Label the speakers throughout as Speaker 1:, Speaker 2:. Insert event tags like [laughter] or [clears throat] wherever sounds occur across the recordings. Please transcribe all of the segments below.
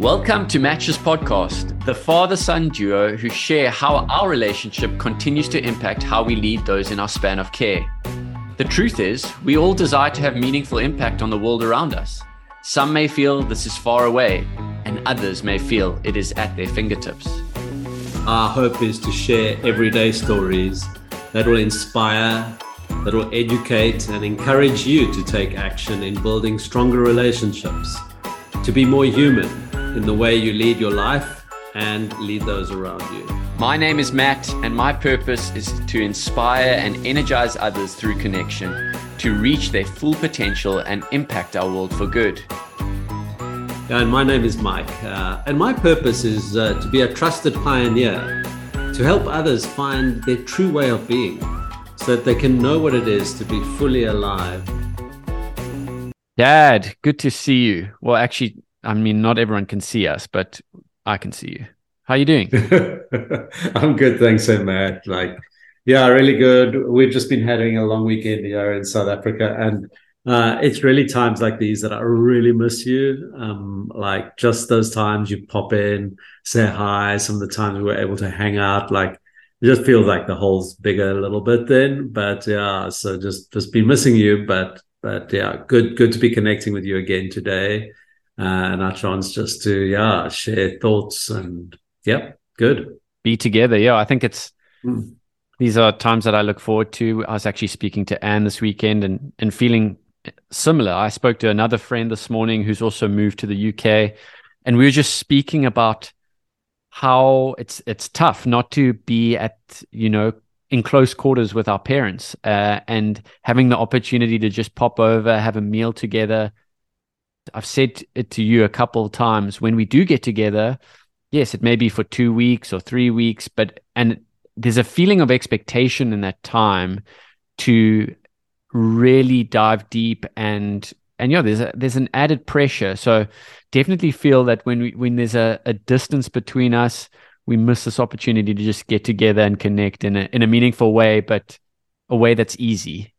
Speaker 1: Welcome to Matches Podcast, the father son duo who share how our relationship continues to impact how we lead those in our span of care. The truth is, we all desire to have meaningful impact on the world around us. Some may feel this is far away, and others may feel it is at their fingertips.
Speaker 2: Our hope is to share everyday stories that will inspire, that will educate, and encourage you to take action in building stronger relationships, to be more human in the way you lead your life and lead those around you.
Speaker 1: My name is Matt, and my purpose is to inspire and energize others through connection to reach their full potential and impact our world for good.
Speaker 2: And my name is Mike, uh, and my purpose is uh, to be a trusted pioneer to help others find their true way of being so that they can know what it is to be fully alive.
Speaker 1: Dad, good to see you. Well, actually, I mean, not everyone can see us, but I can see you. How are you doing? [laughs]
Speaker 2: I'm good, thanks, so Matt. Like, yeah, really good. We've just been having a long weekend here in South Africa, and uh, it's really times like these that I really miss you. Um, like just those times you pop in, say hi. Some of the times we were able to hang out, like it just feels like the hole's bigger a little bit then. But yeah, so just just been missing you, but but yeah, good good to be connecting with you again today and our chance just to yeah share thoughts and yep good.
Speaker 1: Be together. Yeah i think it's mm. these are times that i look forward to. I was actually speaking to anne this weekend and and feeling similar. I spoke to another friend this morning who's also moved to the uk and we were just speaking about how it's it's tough not to be at you know in close quarters with our parents uh, and having the opportunity to just pop over have a meal together I've said it to you a couple of times when we do get together, yes, it may be for two weeks or three weeks, but and there's a feeling of expectation in that time to really dive deep and and yeah, there's a, there's an added pressure. So definitely feel that when we when there's a, a distance between us, we miss this opportunity to just get together and connect in a in a meaningful way, but a way that's easy.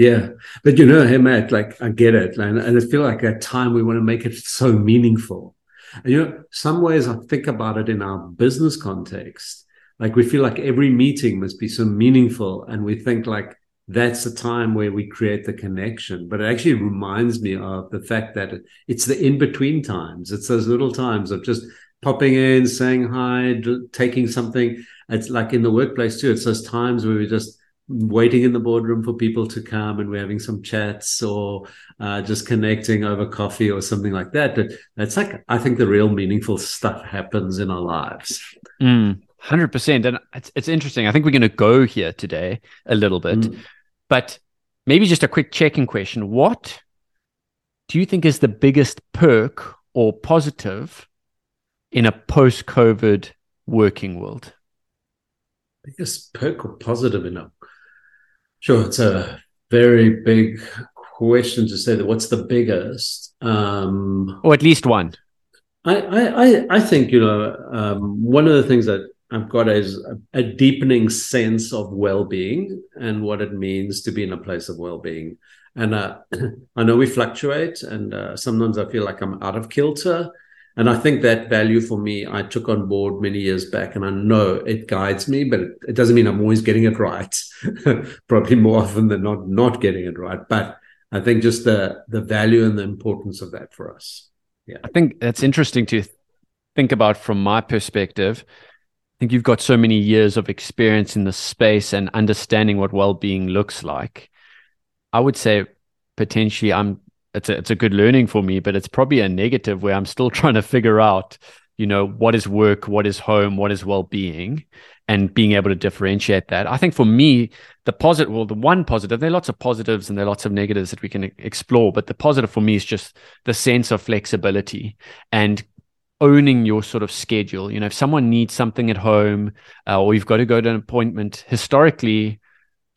Speaker 2: Yeah, but you know, hey Matt, like I get it, and, and I feel like at time we want to make it so meaningful. And you know, some ways I think about it in our business context, like we feel like every meeting must be so meaningful, and we think like that's the time where we create the connection. But it actually reminds me of the fact that it's the in between times. It's those little times of just popping in, saying hi, taking something. It's like in the workplace too. It's those times where we just waiting in the boardroom for people to come and we're having some chats or uh, just connecting over coffee or something like that. But that's like, I think the real meaningful stuff happens in our lives.
Speaker 1: Mm, 100%. And it's, it's interesting. I think we're going to go here today a little bit, mm. but maybe just a quick checking question. What do you think is the biggest perk or positive in a post COVID working world?
Speaker 2: Biggest perk or positive in a Sure, it's a very big question to say that what's the biggest, um,
Speaker 1: or at least one.
Speaker 2: I I I think you know um, one of the things that I've got is a, deepening sense of well-being and what it means to be in a place of well-being. And uh, [clears throat] I know we fluctuate, and uh, sometimes I feel like I'm out of kilter and I think that value for me, I took on board many years back, and I know it guides me, but it doesn't mean I'm always getting it right. [laughs] Probably more often than not, not getting it right. But I think just the the value and the importance of that for us.
Speaker 1: Yeah, I think that's interesting to think about from my perspective. I think you've got so many years of experience in the space and understanding what well-being looks like. I would say potentially I'm it's a, it's a good learning for me, but it's probably a negative where I'm still [laughs] trying to figure out, you know, what is work, what is home, what is well-being, and being able to differentiate that. I think for me, the positive, well, the one positive, there are lots of positives and there are lots of negatives that we can explore, but the positive for me is just the sense of flexibility and owning your sort of schedule. You know, if someone needs something at home uh, or you've got to go to an appointment, historically,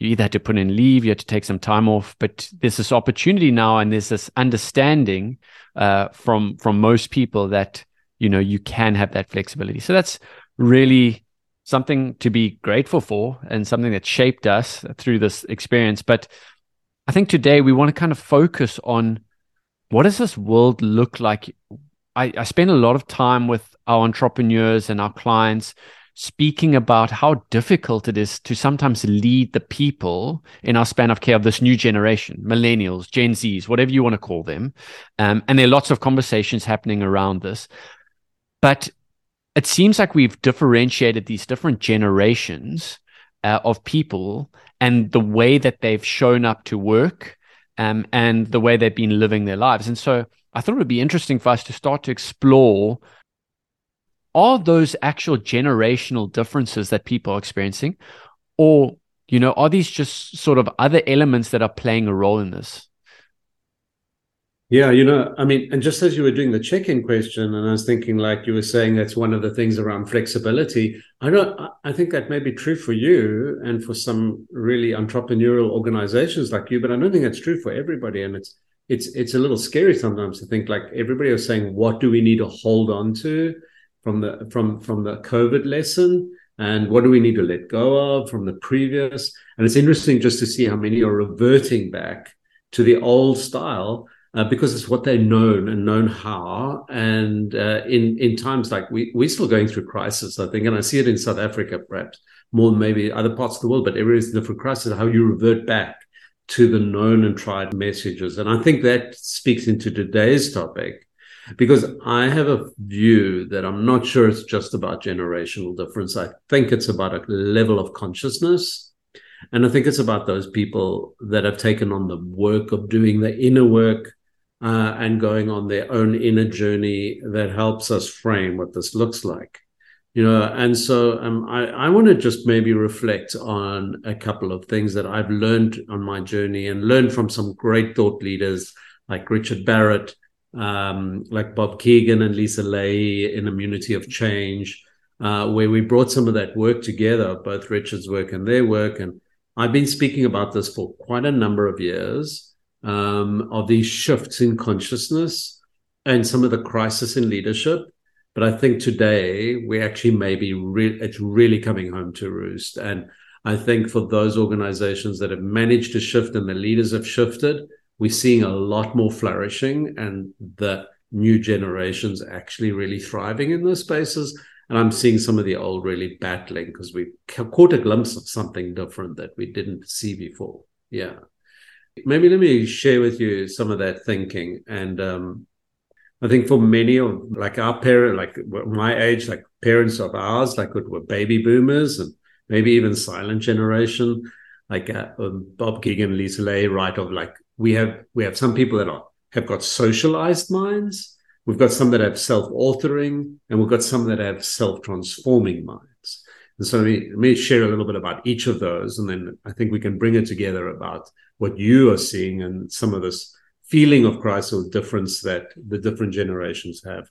Speaker 1: you either had to put in leave, you had to take some time off, but there's this opportunity now, and there's this understanding uh, from from most people that you know you can have that flexibility. So that's really something to be grateful for, and something that shaped us through this experience. But I think today we want to kind of focus on what does this world look like I, I spend a lot of time with our entrepreneurs and our clients speaking about how difficult it is to sometimes lead the people in our span of care of this new generation, millennials, Gen Zs, whatever you want to call them. Um, and there are lots of conversations happening around this. But it seems like we've differentiated these different generations uh, of people and the way that they've shown up to work um, and the way they've been living their lives. And so I thought it would be interesting for us to start to explore are those actual generational differences that people are experiencing? Or you know are these just sort of other elements that are playing a role in this?
Speaker 2: Yeah you know i mean and just as you were doing the check-in question and i was thinking like you were saying that's one of the things around flexibility. I don't i think that may be true for you and for some really entrepreneurial organizations like you but i don't think that's true for everybody. And it's it's it's a little scary sometimes to think like everybody is saying what do we need to hold on to from the from from the COVID lesson and what do we need to let go of from the previous? And it's interesting just to see how many are reverting back to the old style uh, because it's what they've known and known how. And uh, in in times like we we're still going through crisis, I think, and I see it in South Africa perhaps more than maybe other parts of the world, but every different crisis. How you revert back to the known and tried messages, and I think that speaks into today's topic because I have a view that I'm not sure it's just about generational difference. I think it's about a level of consciousness. And I think it's about those people that have taken on the work of doing the inner work uh, and going on their own inner journey that helps us frame what this looks like. You know, and so um, I, I want to just maybe reflect on a couple of things that I've learned on my journey and learned from some great thought leaders like Richard Barrett, um, like Bob Kegan and Lisa Lahey in Immunity of Change, uh, where we brought some of that work together, both Richard's work and their work. And I've been speaking about this for quite a number of years um, of these shifts in consciousness and some of the crisis in leadership. But I think today we actually maybe re- it's really coming home to roost. And I think for those organizations that have managed to shift and the leaders have shifted, we're seeing a lot more flourishing and the new generations actually really thriving in those spaces. And I'm seeing some of the old really battling because we caught a glimpse of something different that we didn't see before. Yeah. Maybe let me share with you some of that thinking. And um, I think for many of like our parents, like my age, like parents of ours, like were baby boomers and maybe even silent generation, like uh, um, Bob Kegan, Lisa Lahey, right of like we have we have some people that are have got socialized minds. We've got some that have self-authoring and we've got some that have self-transforming minds. And so let me, let me share a little bit about each of those and then i think we can bring it together about what you are seeing and some of this feeling of crisis or difference that the different generations have.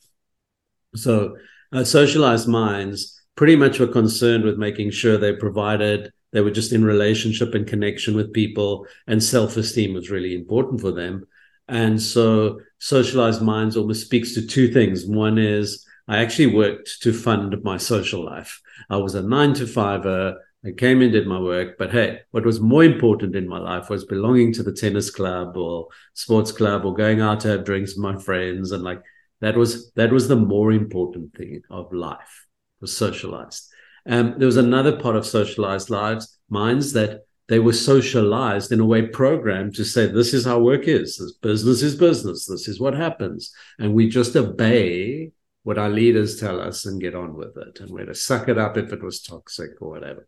Speaker 2: So uh, socialized minds pretty much were concerned with making sure they provided they were just in relationship and connection with people, and self esteem was really important for them. And so, socialized minds almost speaks to two things. One is I actually worked to fund my social life. I was a nine to fiver. I came and did my work, but hey, what was more important in my life was belonging to the tennis club or sports club or going out to have drinks with my friends. And like that was that was the more important thing of life was socialized. Um, there was another part of socialized lives, minds that they were socialized in a way programmed to say, this is how work is. This business is business. This is what happens. And we just obey what our leaders tell us and get on with it. And we're to suck it up if it was toxic or whatever.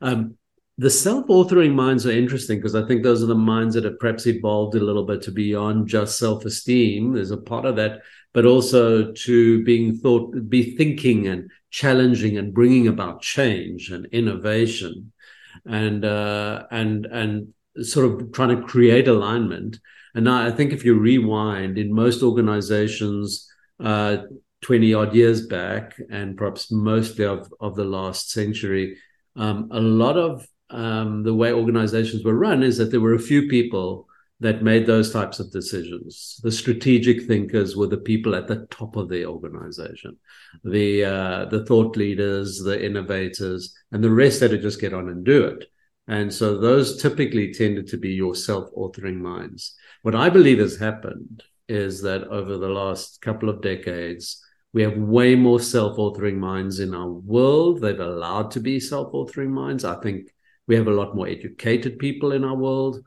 Speaker 2: Um, the self-authoring minds are interesting because I think those are the minds that have perhaps evolved a little bit to beyond just self-esteem. There's a part of that, but also to being thought, be thinking and challenging and bringing about change and innovation, and uh, and and sort of trying to create alignment. And I think if you rewind in most organizations. Uh, 20 odd years back, and perhaps mostly of, of the last century, um, a lot of um, the way organizations were run is that there were a few people that made those types of decisions. The strategic thinkers were the people at the top of the organization, the uh, the thought leaders, the innovators, and the rest had to just get on and do it. And so those typically tended to be your self-authoring minds. What I believe has happened is that over the last couple of decades, we have way more self-authoring minds in our world. They've allowed to be self-authoring minds. I think we have a lot more educated people in our world.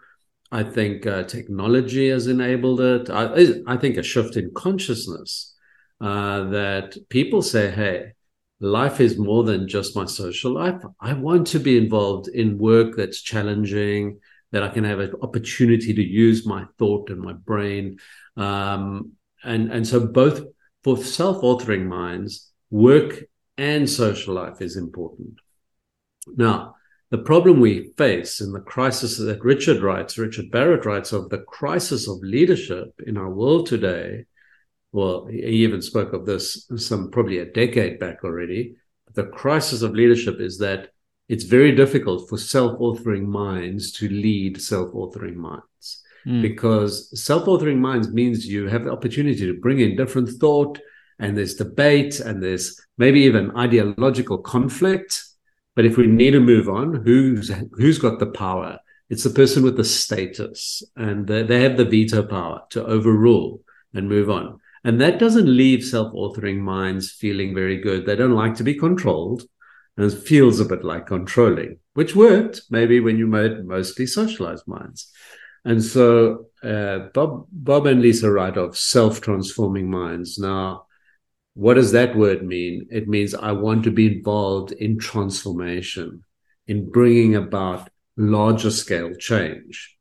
Speaker 2: I think uh, technology has enabled it. I, I, think a shift in consciousness uh, that people say, hey, life is more than just my social life. I want to be involved in work that's challenging, that I can have an opportunity to use my thought and my brain. Um, and, and so both for self-authoring minds, work and social life is important. Now, the problem we face in the crisis that Richard writes, Richard Barrett writes of the crisis of leadership in our world today. Well, he even spoke of this some probably a decade back already. The crisis of leadership is that it's very difficult for self-authoring minds to lead self-authoring minds mm. because self-authoring minds means you have the opportunity to bring in different thought and there's debate and there's maybe even ideological conflict but if we need to move on, who's who's got the power? It's the person with the status, and they, they have the veto power to overrule and move on. And that doesn't leave self-authoring minds feeling very good. They don't like to be controlled, and it feels a bit like controlling, which worked maybe when you made mostly socialized minds. And so uh, Bob, Bob and Lisa write of self-transforming minds. Now, what does that word mean? It means I want to be involved in transformation, in bringing about larger scale change.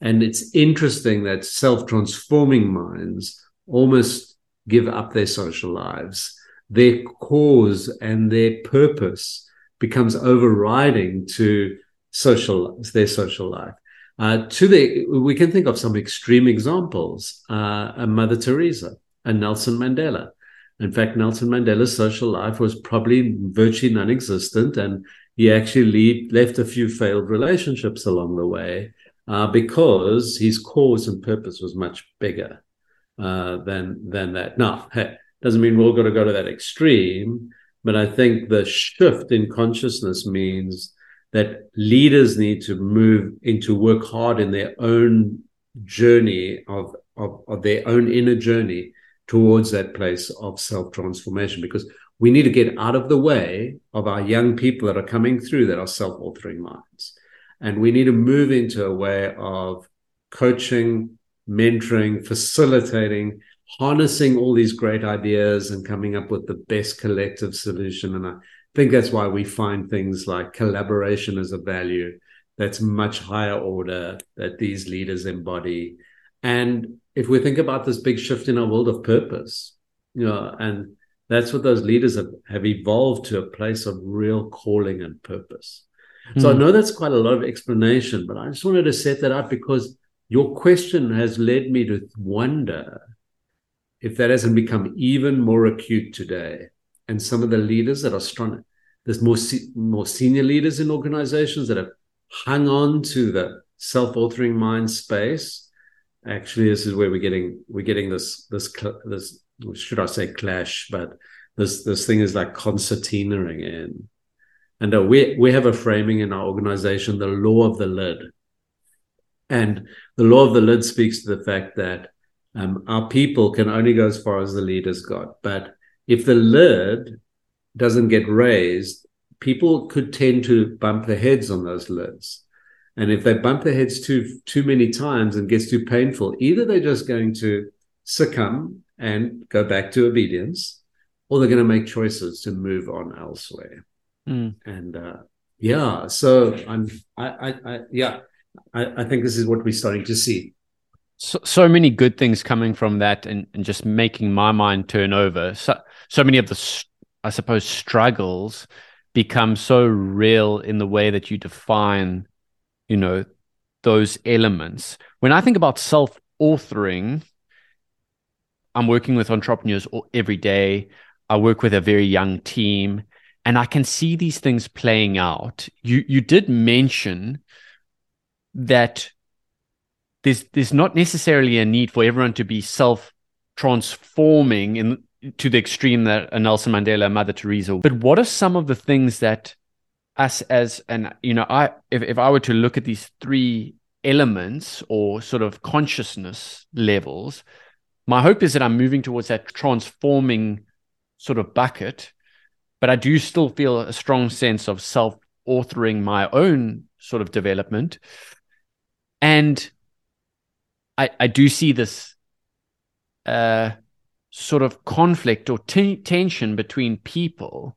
Speaker 2: And it's interesting that self transforming minds almost give up their social lives. Their cause and their purpose becomes overriding to social their social life. Uh, to the, we can think of some extreme examples: uh, a Mother Teresa, a Nelson Mandela. In fact, Nelson Mandela's social life was probably virtually non existent, and he actually left a few failed relationships along the way uh, because his cause and purpose was much bigger uh, than, than that. Now, hey, doesn't mean we're all going to go to that extreme, but I think the shift in consciousness means that leaders need to move into work hard in their own journey of, of, of their own inner journey towards that place of self transformation because we need to get out of the way of our young people that are coming through that are self authoring minds. And we need to move into a way of coaching, mentoring, facilitating, harnessing all these great ideas and coming up with the best collective solution. And I think that's why we find things like collaboration as a value that's much higher order that these leaders embody. And if we think about this big shift in our world of purpose, you know, and that's what those leaders have, have evolved to a place of real calling and purpose. Mm. So I hmm. know that's quite a lot of explanation, but I just wanted to set that up because your question has led me to wonder if that hasn't become even more acute today. And some of the leaders that are strong, there's more, more senior leaders in organizations that have hung on to the self-authoring mind space actually this is where we're getting we're getting this this this should I say clash, but this this thing is like concertinaing in. And uh, we we have a framing in our organization, the law of the lid. And the law of the lid speaks to the fact that um, our people can only go as far as the leaders got. But if the lid doesn't get raised, people could tend to bump their heads on those lids. And if they bump their heads too too many times and gets too painful, either they're just going to succumb and go back to obedience, or they're going to make choices to move on elsewhere. Mm. And uh, yeah, so I'm I, I, I yeah, I, I think this is what we're starting to see.
Speaker 1: So, so many good things coming from that, and, and just making my mind turn over. So so many of the I suppose struggles become so real in the way that you define you know those elements. When i think about self authoring i'm working with entrepreneurs every day. I work with a very young team and i can see these things playing out. You you did mention that there's there's not necessarily a need for everyone to be self transforming in to the extreme that a Nelson Mandela, Mother Teresa. But what are some of the things that us as and you know i if, if i were to look at these three elements or sort of consciousness levels my hope is that I'm moving towards that transforming sort of bucket, but I do still feel a strong sense of self authoring my own sort of development. And I, I do see this uh, sort of conflict or t- tension between people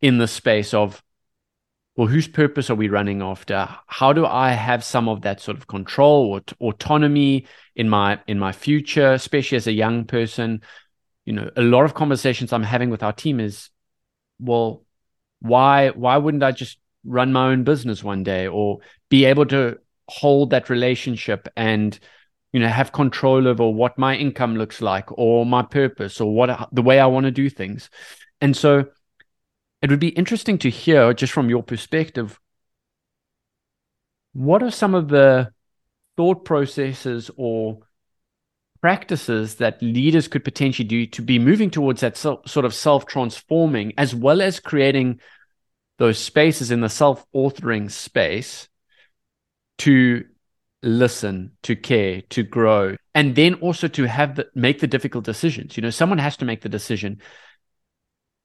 Speaker 1: in the space of well whose purpose are we running after? How do i have some of that sort of control or t- autonomy in my in my future especially as a young person? You know a lot of conversations i'm having with our team is well why why wouldn't i just run my own business one day or be able to hold that relationship and you know have control over what my income looks like or my purpose or what the way i want to do things? And so it would be interesting to hear just from your perspective what are some of the thought processes or practices that leaders could potentially do to be moving towards that sort of self transforming as well as creating those spaces in the self authoring space to listen, to care, to grow, and then also to have the, make the difficult decisions. You know, someone has to make the decision.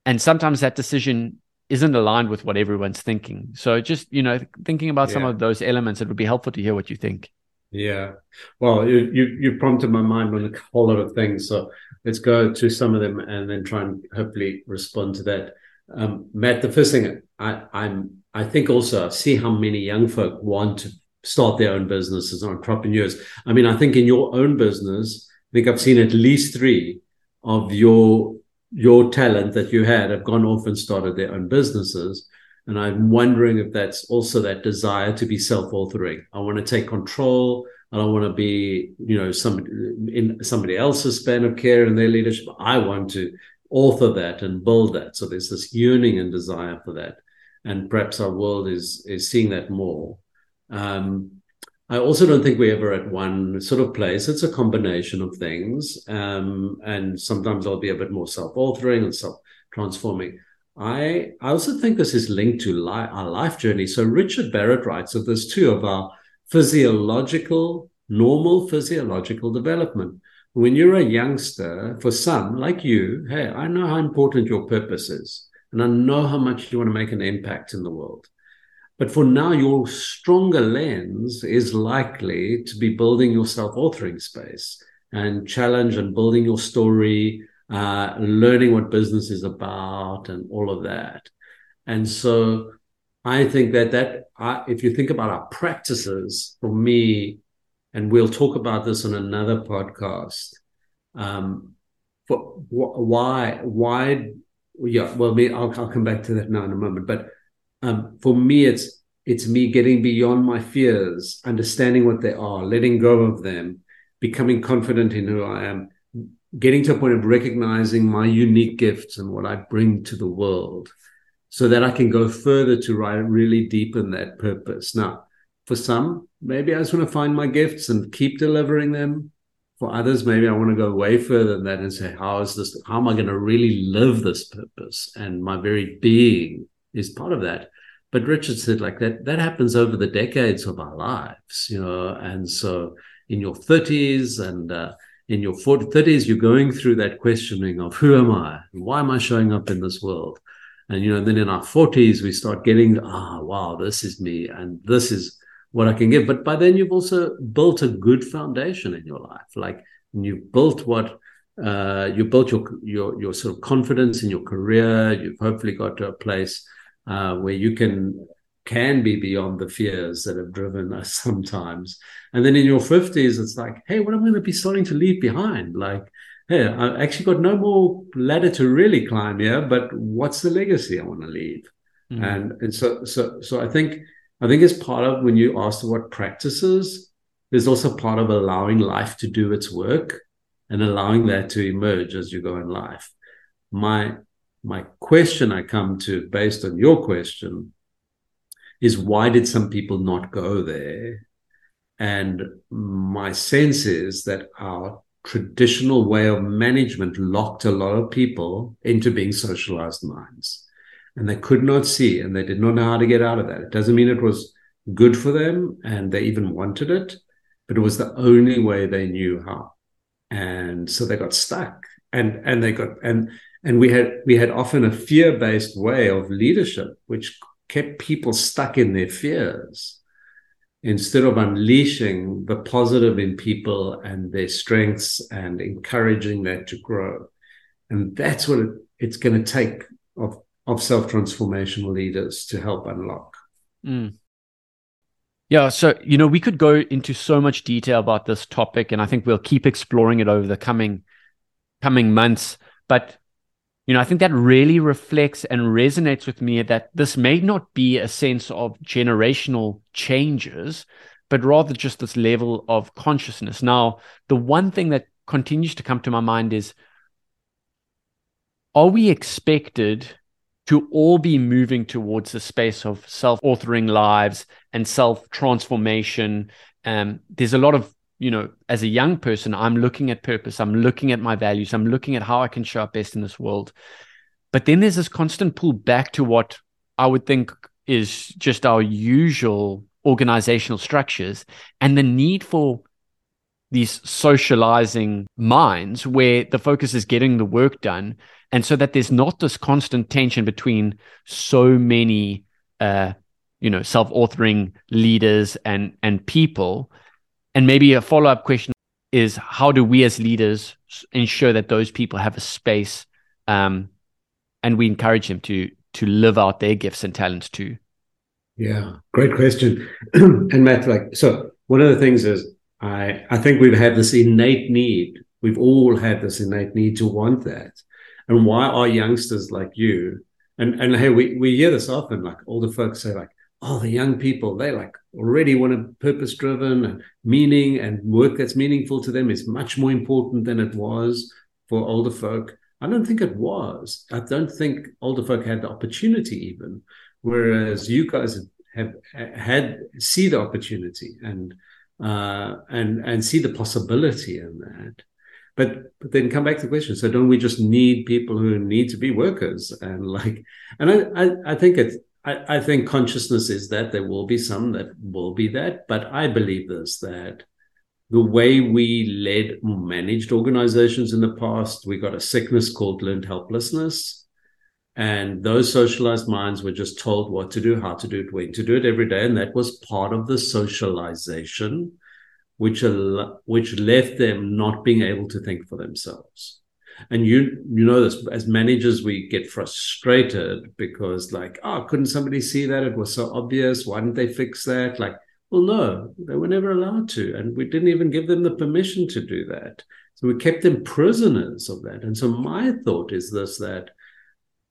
Speaker 1: And sometimes that decision isn't aligned with what everyone's thinking. So just, you know, thinking about yeah. some of those elements, it would be helpful to hear what you think.
Speaker 2: Yeah. Well, you, you, you prompted my mind on a whole lot of things. So let's go to some of them and then try and hopefully respond to that. Um, Matt, the first thing I, I'm I think also I see how many young folk want to start their own businesses, and entrepreneurs. I mean, I think in your own business, I think I've seen at least three of your your talent that you had have gone off and started their own businesses. And I'm wondering if that's also that desire to be self-authoring. I want to take control. I don't want to be, you know, somebody in somebody else's span of care and their leadership. I want to author that and build that. So there's this yearning and desire for that. And perhaps our world is is seeing that more. Um, I also don't think we're ever at one sort of place. It's a combination of things. Um, and sometimes I'll be a bit more self authoring and self transforming. I, I also think this is linked to li- our life journey. So Richard Barrett writes of this too of our physiological, normal physiological development. When you're a youngster, for some like you, hey, I know how important your purpose is, and I know how much you want to make an impact in the world. But for now, your stronger lens is likely to be building your self authoring space and challenge and building your story, uh, learning what business is about, and all of that. And so I think that that if you think about our practices, for me, and we'll talk about this on another podcast. Um, for wh- why why yeah well I'll, I'll come back to that now in a moment but um, for me, it's it's me getting beyond my fears, understanding what they are, letting go of them, becoming confident in who I am, getting to a point of recognizing my unique gifts and what I bring to the world, so that I can go further to really deepen that purpose. Now, for some, maybe I just want to find my gifts and keep delivering them. For others, maybe I want to go way further than that and say, how is this? How am I going to really live this purpose? And my very being is part of that. But Richard said, like that, that happens over the decades of our lives, you know. And so in your 30s and uh, in your 40, 30s, you're going through that questioning of who am I? Why am I showing up in this world? And, you know, then in our 40s, we start getting, ah, wow, this is me and this is what I can give. But by then, you've also built a good foundation in your life. Like you've built what uh, you built your, your your sort of confidence in your career. You've hopefully got to a place uh, where you can can be beyond the fears that have driven us [laughs] sometimes. And then in your 50s, it's like, hey, what am I going to be starting to leave behind? Like, hey, I've actually got no more ladder to really climb here, but what's the legacy I want to leave? Mm-hmm. And and so so so I think I think it's part of when you ask what practices, there's also part of allowing life to do its work and allowing that to emerge as you go in life. My my question I come to based on your question is why did some people not go there? And my sense is that our traditional way of management locked a lot of people into being socialized minds. And they could not see and they did not know how to get out of that. It doesn't mean it was good for them and they even wanted it, but it was the only way they knew how. and so they got stuck and and they got and and we had we had often a fear-based way of leadership which kept people stuck in their fears instead of unleashing the positive in people and their strengths and encouraging that to grow and that's what it, it's going to take of of self-transformational leaders to help unlock
Speaker 1: mm. Yeah, so you know we could go into so much detail about this topic, and I think we'll keep exploring it over the coming coming months. But you know, I think that really reflects and resonates with me that this may not be a sense of generational changes, but rather just this level of consciousness. Now, the one thing that continues to come to my mind is are we expected to all be moving towards the space of self-authoring lives and self-transformation. Um, there's a lot of, you know, as a young person, I'm looking at purpose, I'm looking at my values, I'm looking at how I can show up best in this world. But then there's this constant pull back to what I would think is just our usual organizational structures and the need for these socializing minds where the focus is getting the work done and so that there's not this constant tension between so many uh, you know self-authoring leaders and and people and maybe a follow-up question is how do we as leaders ensure that those people have a space um, and we encourage them to to live out their gifts and talents too?
Speaker 2: Yeah great question. [clears throat] And matt like so one of the things is i i think we've had this innate need. We've all had this innate need to want that. And why are youngsters like you and and hey we, we hear this often like older folks say like oh the young people they like already want a purpose driven meaning and work that's meaningful to them is much more important than it was for older folk. I don't think it was. I don't think older folk had the opportunity even whereas you guys have had see the opportunity and uh, and and see the possibility in that. But but then come back to the question so don't we just need people who need to be workers and like and i i, I think it's I, I think consciousness is that there will be some that will be that but i believe this that the way we led managed organizations in the past we got a sickness called learned helplessness and those socialized minds were just told what to do how to do it when to do it every day and that was part of the socialization which which left them not being able to think for themselves. And you you know this as managers we get frustrated because like oh couldn't somebody see that? It was so obvious. Why didn't they fix that? Like well no they were never allowed to and we didn't even give them the permission to do that. So we kept them prisoners of that. And so my thought is this that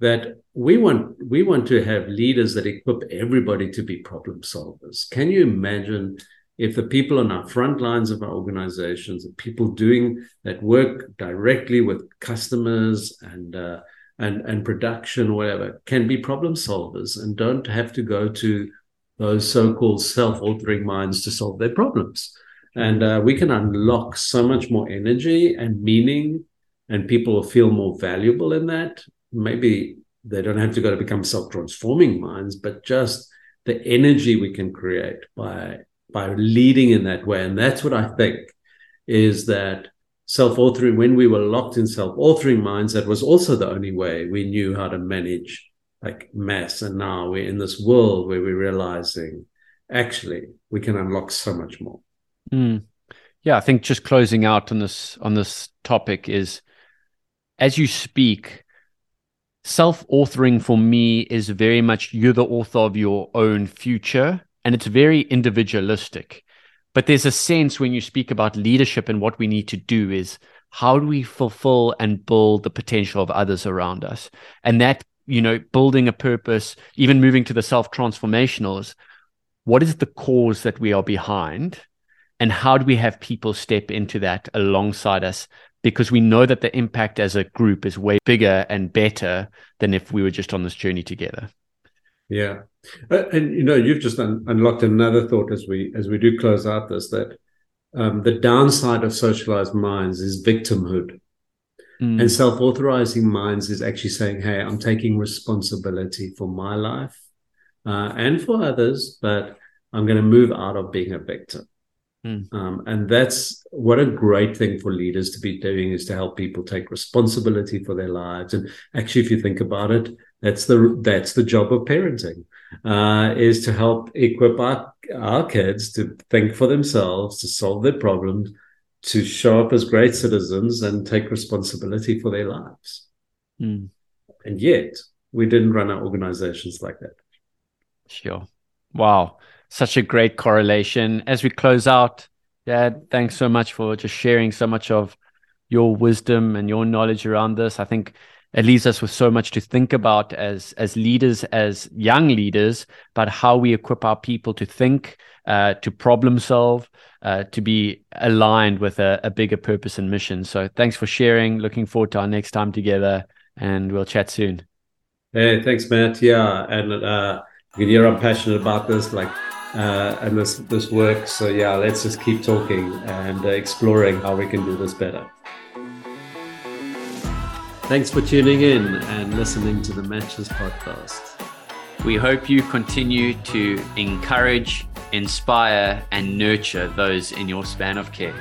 Speaker 2: that we want we want to have leaders that equip everybody to be problem solvers. Can you imagine if the people on our front lines of our organizations, the people doing that work directly with customers and uh, and and production, whatever, can be problem solvers and don't have to go to those so-called self-authoring minds to solve their problems. And uh, we can unlock so much more energy and meaning, and people will feel more valuable in that. Maybe they don't have to go to become self-transforming minds, but just the energy we can create by by leading in that way. And that's what I think is that self authoring, when we were locked in self authoring minds, that was also the only way we knew how to manage like mass. And now we're in this world where we're realizing actually we can unlock so much more.
Speaker 1: Mm. Yeah, I think just closing out on this on this topic is as you speak, self-authoring for me is very much you're the author of your own future and it's very individualistic. But there's a sense when you speak about leadership and what we need to do is how do we fulfill and build the potential of others around us? And that, you know, building a purpose, even moving to the self transformational is what is the cause that we are behind? And how do we have people step into that alongside us? Because we know that the impact as a group is way bigger and better than if we were just on this journey together.
Speaker 2: Yeah, uh, and you know, you've just un- unlocked another thought as we as we do close out this that um, the downside of socialized minds is victimhood, mm. and self-authorizing minds is actually saying, "Hey, I'm taking responsibility for my life uh, and for others, but I'm going to move out of being a victim." Mm. Um, and that's what a great thing for leaders to be doing is to help people take responsibility for their lives. And actually, if you think about it, that's the that's the job of parenting, uh, is to help equip our, our kids to think for themselves, to solve their problems, to show up as great citizens and take responsibility for their lives. Mm. And yet, we didn't run our organizations like that.
Speaker 1: Sure. Wow such a great correlation. As we close out, Dad, thanks so much for just sharing so much of your wisdom and your knowledge around this. I think it leaves us with so much to think about as as leaders, as young leaders, about how we equip our people to think, uh, to problem solve, uh, to be aligned with a, a bigger purpose and mission. So thanks for sharing. Looking forward to our next time together, and we'll chat soon.
Speaker 2: Hey, thanks, Matt. Yeah, and uh, you can hear I'm passionate about this. Like uh, and this this works. So yeah, let's just keep talking and uh, exploring how we can do this better. Thanks for tuning in and listening to the Matches podcast.
Speaker 1: We hope you continue to encourage, inspire, and nurture those in your span of care.